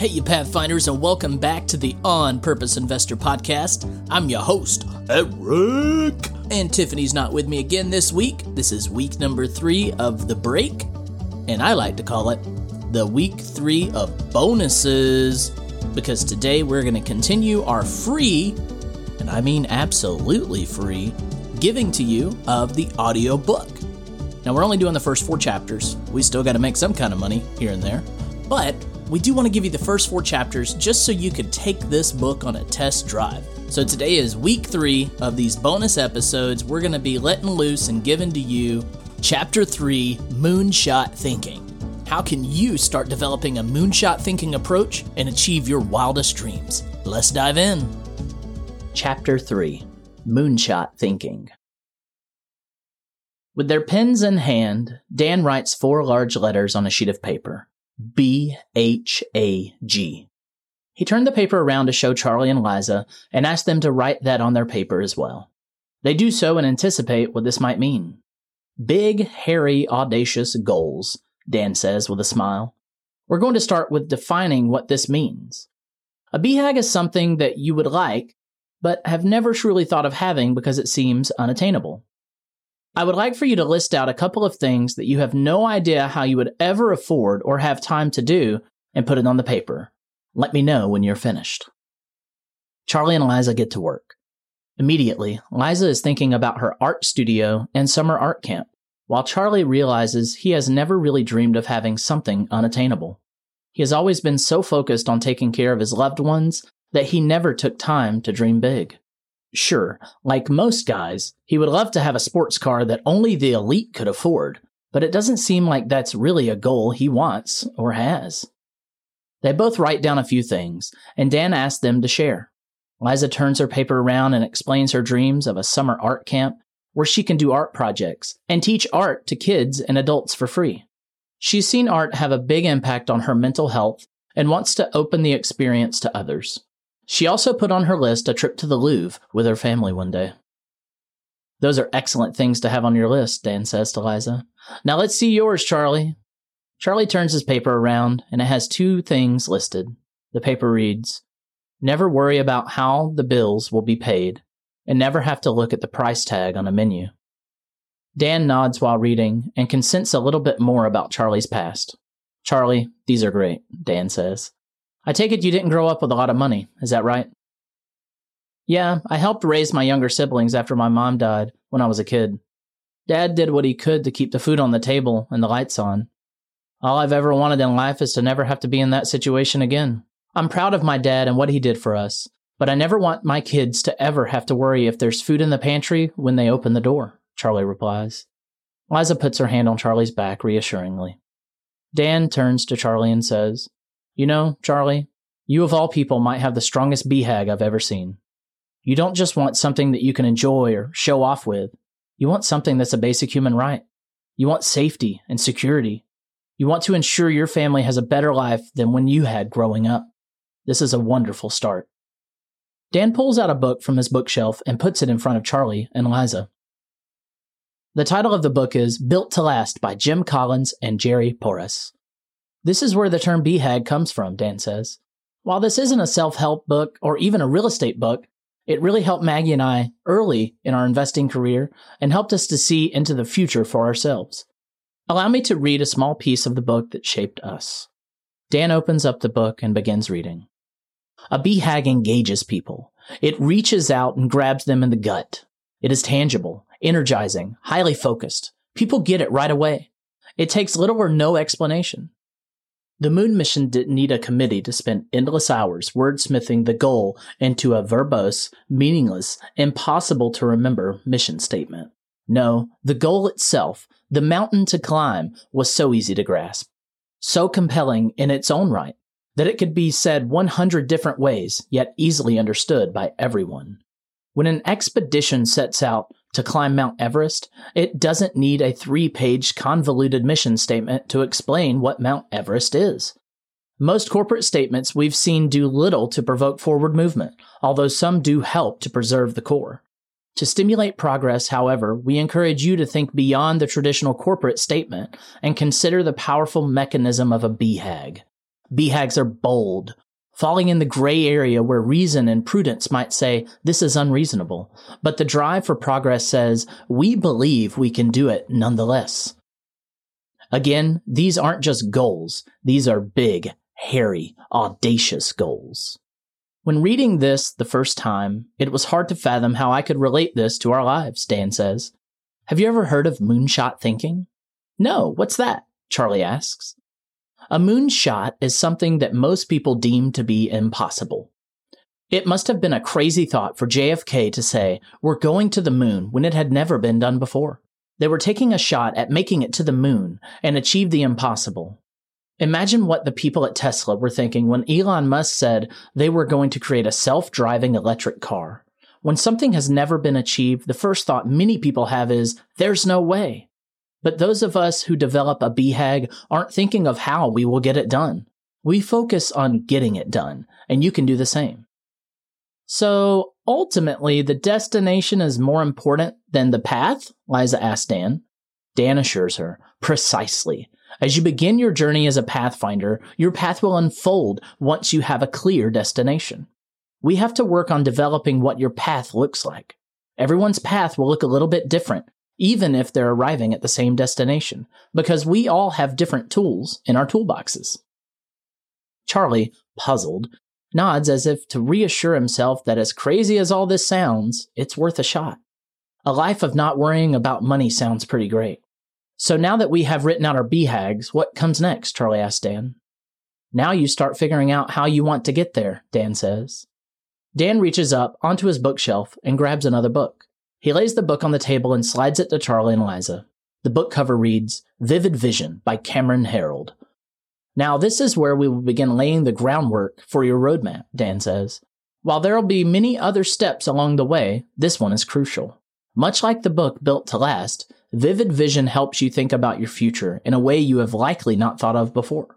Hey, you Pathfinders, and welcome back to the On Purpose Investor Podcast. I'm your host, Eric. And Tiffany's not with me again this week. This is week number three of The Break, and I like to call it the week three of bonuses because today we're going to continue our free, and I mean absolutely free, giving to you of the audio book. Now, we're only doing the first four chapters. We still got to make some kind of money here and there. But we do want to give you the first four chapters just so you could take this book on a test drive. So today is week three of these bonus episodes. We're going to be letting loose and giving to you chapter three Moonshot Thinking. How can you start developing a moonshot thinking approach and achieve your wildest dreams? Let's dive in. Chapter 3 Moonshot Thinking. With their pens in hand, Dan writes four large letters on a sheet of paper. B H A G. He turned the paper around to show Charlie and Liza and asked them to write that on their paper as well. They do so and anticipate what this might mean. Big, hairy, audacious goals, Dan says with a smile. We're going to start with defining what this means. A BHAG is something that you would like, but have never truly thought of having because it seems unattainable. I would like for you to list out a couple of things that you have no idea how you would ever afford or have time to do and put it on the paper. Let me know when you're finished. Charlie and Liza get to work. Immediately, Liza is thinking about her art studio and summer art camp, while Charlie realizes he has never really dreamed of having something unattainable. He has always been so focused on taking care of his loved ones that he never took time to dream big. Sure, like most guys, he would love to have a sports car that only the elite could afford, but it doesn't seem like that's really a goal he wants or has. They both write down a few things, and Dan asks them to share. Liza turns her paper around and explains her dreams of a summer art camp where she can do art projects and teach art to kids and adults for free. She's seen art have a big impact on her mental health and wants to open the experience to others. She also put on her list a trip to the Louvre with her family one day. Those are excellent things to have on your list, Dan says to Liza. Now let's see yours, Charlie. Charlie turns his paper around, and it has two things listed. The paper reads Never worry about how the bills will be paid, and never have to look at the price tag on a menu. Dan nods while reading and can sense a little bit more about Charlie's past. Charlie, these are great, Dan says. I take it you didn't grow up with a lot of money, is that right? Yeah, I helped raise my younger siblings after my mom died when I was a kid. Dad did what he could to keep the food on the table and the lights on. All I've ever wanted in life is to never have to be in that situation again. I'm proud of my dad and what he did for us, but I never want my kids to ever have to worry if there's food in the pantry when they open the door, Charlie replies. Liza puts her hand on Charlie's back reassuringly. Dan turns to Charlie and says, you know, Charlie, you of all people might have the strongest BHAG I've ever seen. You don't just want something that you can enjoy or show off with. You want something that's a basic human right. You want safety and security. You want to ensure your family has a better life than when you had growing up. This is a wonderful start. Dan pulls out a book from his bookshelf and puts it in front of Charlie and Liza. The title of the book is Built to Last by Jim Collins and Jerry Porras. This is where the term BHAG comes from, Dan says. While this isn't a self help book or even a real estate book, it really helped Maggie and I early in our investing career and helped us to see into the future for ourselves. Allow me to read a small piece of the book that shaped us. Dan opens up the book and begins reading. A BHAG engages people. It reaches out and grabs them in the gut. It is tangible, energizing, highly focused. People get it right away. It takes little or no explanation. The moon mission didn't need a committee to spend endless hours wordsmithing the goal into a verbose, meaningless, impossible to remember mission statement. No, the goal itself, the mountain to climb, was so easy to grasp, so compelling in its own right, that it could be said 100 different ways, yet easily understood by everyone. When an expedition sets out to climb Mount Everest, it doesn't need a three page convoluted mission statement to explain what Mount Everest is. Most corporate statements we've seen do little to provoke forward movement, although some do help to preserve the core. To stimulate progress, however, we encourage you to think beyond the traditional corporate statement and consider the powerful mechanism of a BHAG. BHAGs are bold, falling in the gray area where reason and prudence might say, this is unreasonable. But the drive for progress says, we believe we can do it nonetheless. Again, these aren't just goals. These are big, hairy, audacious goals. When reading this the first time, it was hard to fathom how I could relate this to our lives, Dan says. Have you ever heard of moonshot thinking? No, what's that? Charlie asks. A moonshot is something that most people deem to be impossible. It must have been a crazy thought for JFK to say, We're going to the moon when it had never been done before. They were taking a shot at making it to the moon and achieve the impossible. Imagine what the people at Tesla were thinking when Elon Musk said they were going to create a self driving electric car. When something has never been achieved, the first thought many people have is, there's no way. But those of us who develop a BHAG aren't thinking of how we will get it done. We focus on getting it done, and you can do the same. So ultimately, the destination is more important than the path? Liza asked Dan. Dan assures her, precisely. As you begin your journey as a pathfinder, your path will unfold once you have a clear destination. We have to work on developing what your path looks like. Everyone's path will look a little bit different, even if they're arriving at the same destination, because we all have different tools in our toolboxes. Charlie, puzzled, nods as if to reassure himself that as crazy as all this sounds, it's worth a shot. A life of not worrying about money sounds pretty great. So now that we have written out our BHAGs, what comes next? Charlie asked Dan. Now you start figuring out how you want to get there, Dan says. Dan reaches up onto his bookshelf and grabs another book. He lays the book on the table and slides it to Charlie and Liza. The book cover reads Vivid Vision by Cameron Herold. Now, this is where we will begin laying the groundwork for your roadmap, Dan says. While there will be many other steps along the way, this one is crucial. Much like the book Built to Last, Vivid vision helps you think about your future in a way you have likely not thought of before.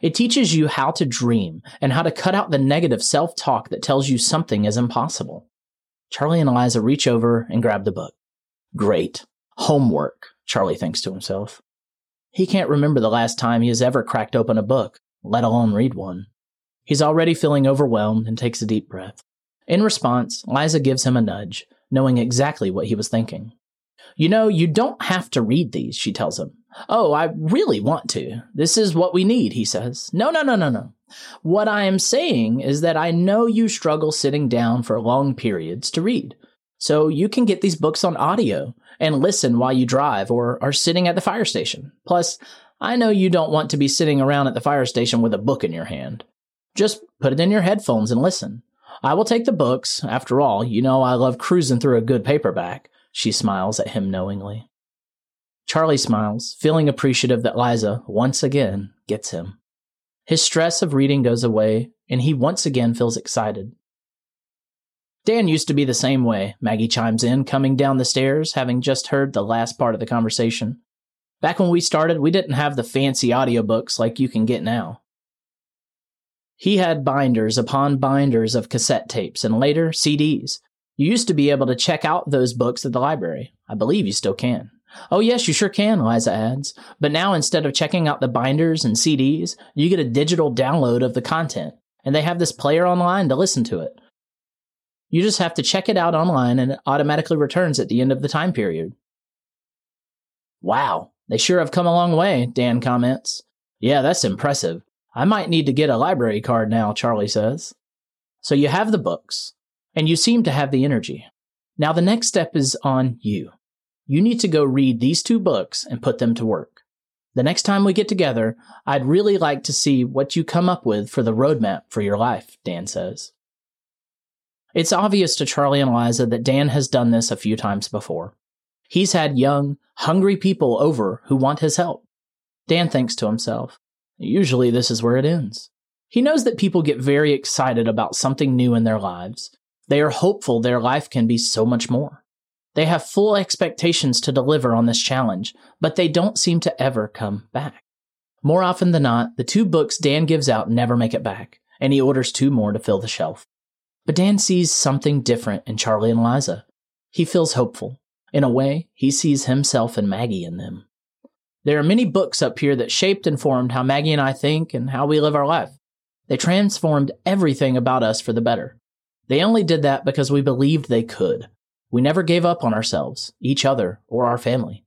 It teaches you how to dream and how to cut out the negative self talk that tells you something is impossible. Charlie and Liza reach over and grab the book. Great. Homework, Charlie thinks to himself. He can't remember the last time he has ever cracked open a book, let alone read one. He's already feeling overwhelmed and takes a deep breath. In response, Liza gives him a nudge, knowing exactly what he was thinking. You know, you don't have to read these, she tells him. Oh, I really want to. This is what we need, he says. No, no, no, no, no. What I am saying is that I know you struggle sitting down for long periods to read. So you can get these books on audio and listen while you drive or are sitting at the fire station. Plus, I know you don't want to be sitting around at the fire station with a book in your hand. Just put it in your headphones and listen. I will take the books. After all, you know I love cruising through a good paperback. She smiles at him knowingly. Charlie smiles, feeling appreciative that Liza, once again, gets him. His stress of reading goes away, and he once again feels excited. Dan used to be the same way, Maggie chimes in, coming down the stairs, having just heard the last part of the conversation. Back when we started, we didn't have the fancy audiobooks like you can get now. He had binders upon binders of cassette tapes and later CDs, you used to be able to check out those books at the library. I believe you still can. Oh, yes, you sure can, Liza adds. But now instead of checking out the binders and CDs, you get a digital download of the content, and they have this player online to listen to it. You just have to check it out online and it automatically returns at the end of the time period. Wow, they sure have come a long way, Dan comments. Yeah, that's impressive. I might need to get a library card now, Charlie says. So you have the books and you seem to have the energy. Now, the next step is on you. You need to go read these two books and put them to work. The next time we get together, I'd really like to see what you come up with for the roadmap for your life, Dan says. It's obvious to Charlie and Liza that Dan has done this a few times before. He's had young, hungry people over who want his help. Dan thinks to himself, usually this is where it ends. He knows that people get very excited about something new in their lives, they are hopeful their life can be so much more. They have full expectations to deliver on this challenge, but they don't seem to ever come back. More often than not, the two books Dan gives out never make it back, and he orders two more to fill the shelf. But Dan sees something different in Charlie and Liza. He feels hopeful. In a way, he sees himself and Maggie in them. There are many books up here that shaped and formed how Maggie and I think and how we live our life. They transformed everything about us for the better. They only did that because we believed they could. We never gave up on ourselves, each other, or our family.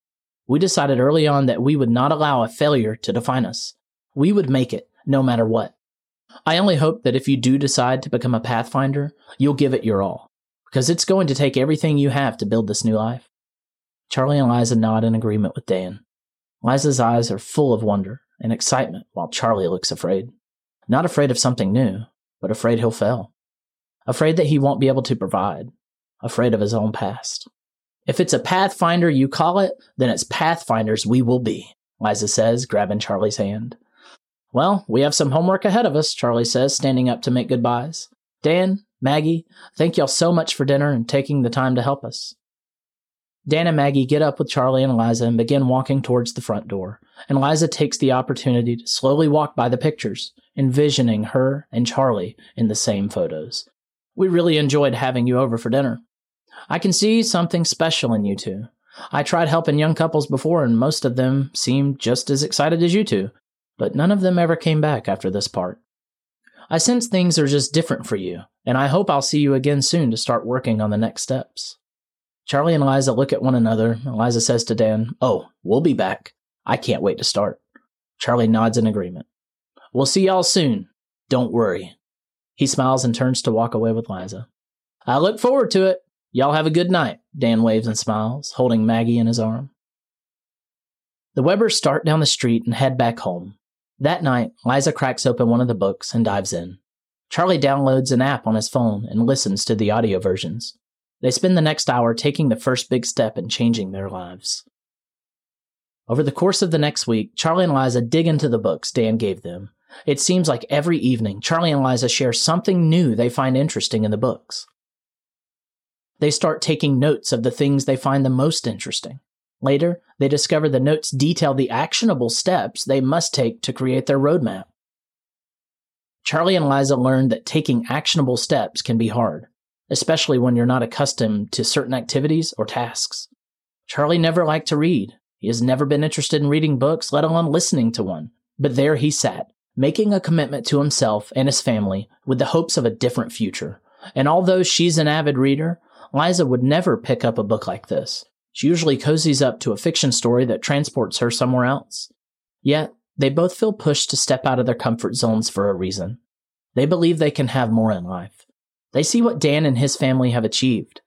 We decided early on that we would not allow a failure to define us. We would make it, no matter what. I only hope that if you do decide to become a Pathfinder, you'll give it your all, because it's going to take everything you have to build this new life. Charlie and Liza nod in agreement with Dan. Liza's eyes are full of wonder and excitement, while Charlie looks afraid. Not afraid of something new, but afraid he'll fail. Afraid that he won't be able to provide. Afraid of his own past. If it's a Pathfinder you call it, then it's Pathfinders we will be, Liza says, grabbing Charlie's hand. Well, we have some homework ahead of us, Charlie says, standing up to make goodbyes. Dan, Maggie, thank y'all so much for dinner and taking the time to help us. Dan and Maggie get up with Charlie and Liza and begin walking towards the front door, and Liza takes the opportunity to slowly walk by the pictures, envisioning her and Charlie in the same photos. We really enjoyed having you over for dinner. I can see something special in you two. I tried helping young couples before, and most of them seemed just as excited as you two, but none of them ever came back after this part. I sense things are just different for you, and I hope I'll see you again soon to start working on the next steps. Charlie and Liza look at one another. Liza says to Dan, Oh, we'll be back. I can't wait to start. Charlie nods in agreement. We'll see y'all soon. Don't worry. He smiles and turns to walk away with Liza. I look forward to it. Y'all have a good night. Dan waves and smiles, holding Maggie in his arm. The Webbers start down the street and head back home. That night, Liza cracks open one of the books and dives in. Charlie downloads an app on his phone and listens to the audio versions. They spend the next hour taking the first big step in changing their lives. Over the course of the next week, Charlie and Liza dig into the books Dan gave them. It seems like every evening, Charlie and Liza share something new they find interesting in the books. They start taking notes of the things they find the most interesting. Later, they discover the notes detail the actionable steps they must take to create their roadmap. Charlie and Liza learn that taking actionable steps can be hard especially when you're not accustomed to certain activities or tasks. Charlie never liked to read. He has never been interested in reading books, let alone listening to one. But there he sat, making a commitment to himself and his family with the hopes of a different future. And although she's an avid reader, Liza would never pick up a book like this. She usually cozies up to a fiction story that transports her somewhere else. Yet, they both feel pushed to step out of their comfort zones for a reason. They believe they can have more in life. They see what Dan and his family have achieved.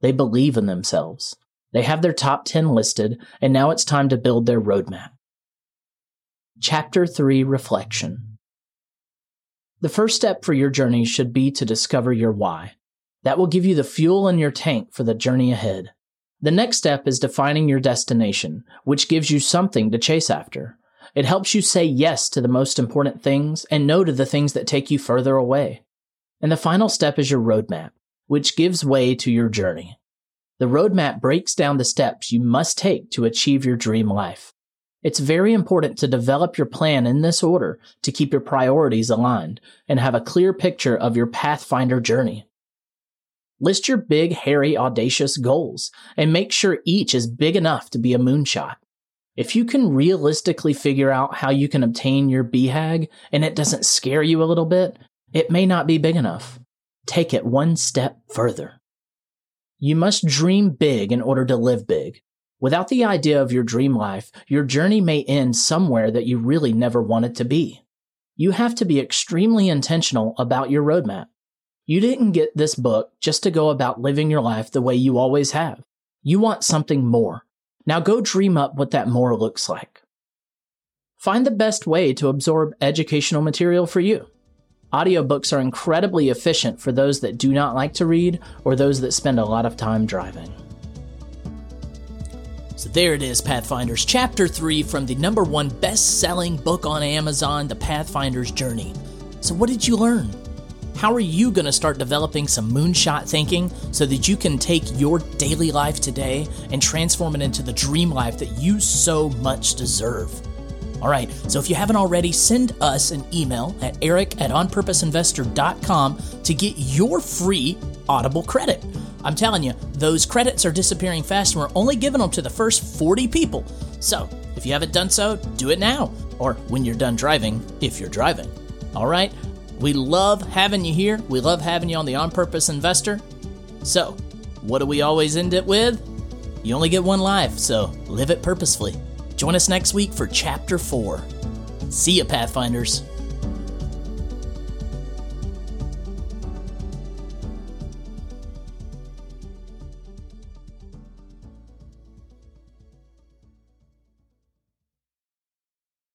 They believe in themselves. They have their top 10 listed, and now it's time to build their roadmap. Chapter 3 Reflection The first step for your journey should be to discover your why. That will give you the fuel in your tank for the journey ahead. The next step is defining your destination, which gives you something to chase after. It helps you say yes to the most important things and no to the things that take you further away. And the final step is your roadmap, which gives way to your journey. The roadmap breaks down the steps you must take to achieve your dream life. It's very important to develop your plan in this order to keep your priorities aligned and have a clear picture of your Pathfinder journey. List your big, hairy, audacious goals and make sure each is big enough to be a moonshot. If you can realistically figure out how you can obtain your BHAG and it doesn't scare you a little bit, it may not be big enough. Take it one step further. You must dream big in order to live big. Without the idea of your dream life, your journey may end somewhere that you really never wanted to be. You have to be extremely intentional about your roadmap. You didn't get this book just to go about living your life the way you always have. You want something more. Now go dream up what that more looks like. Find the best way to absorb educational material for you. Audiobooks are incredibly efficient for those that do not like to read or those that spend a lot of time driving. So there it is, Pathfinders, Chapter 3 from the number one best selling book on Amazon, The Pathfinder's Journey. So, what did you learn? How are you going to start developing some moonshot thinking so that you can take your daily life today and transform it into the dream life that you so much deserve? All right, so if you haven't already, send us an email at eric at onpurposeinvestor.com to get your free Audible credit. I'm telling you, those credits are disappearing fast and we're only giving them to the first 40 people. So, if you haven't done so, do it now. Or when you're done driving, if you're driving. All right? We love having you here. We love having you on the On Purpose Investor. So, what do we always end it with? You only get one life, so live it purposefully. Join us next week for Chapter 4. See ya, Pathfinders.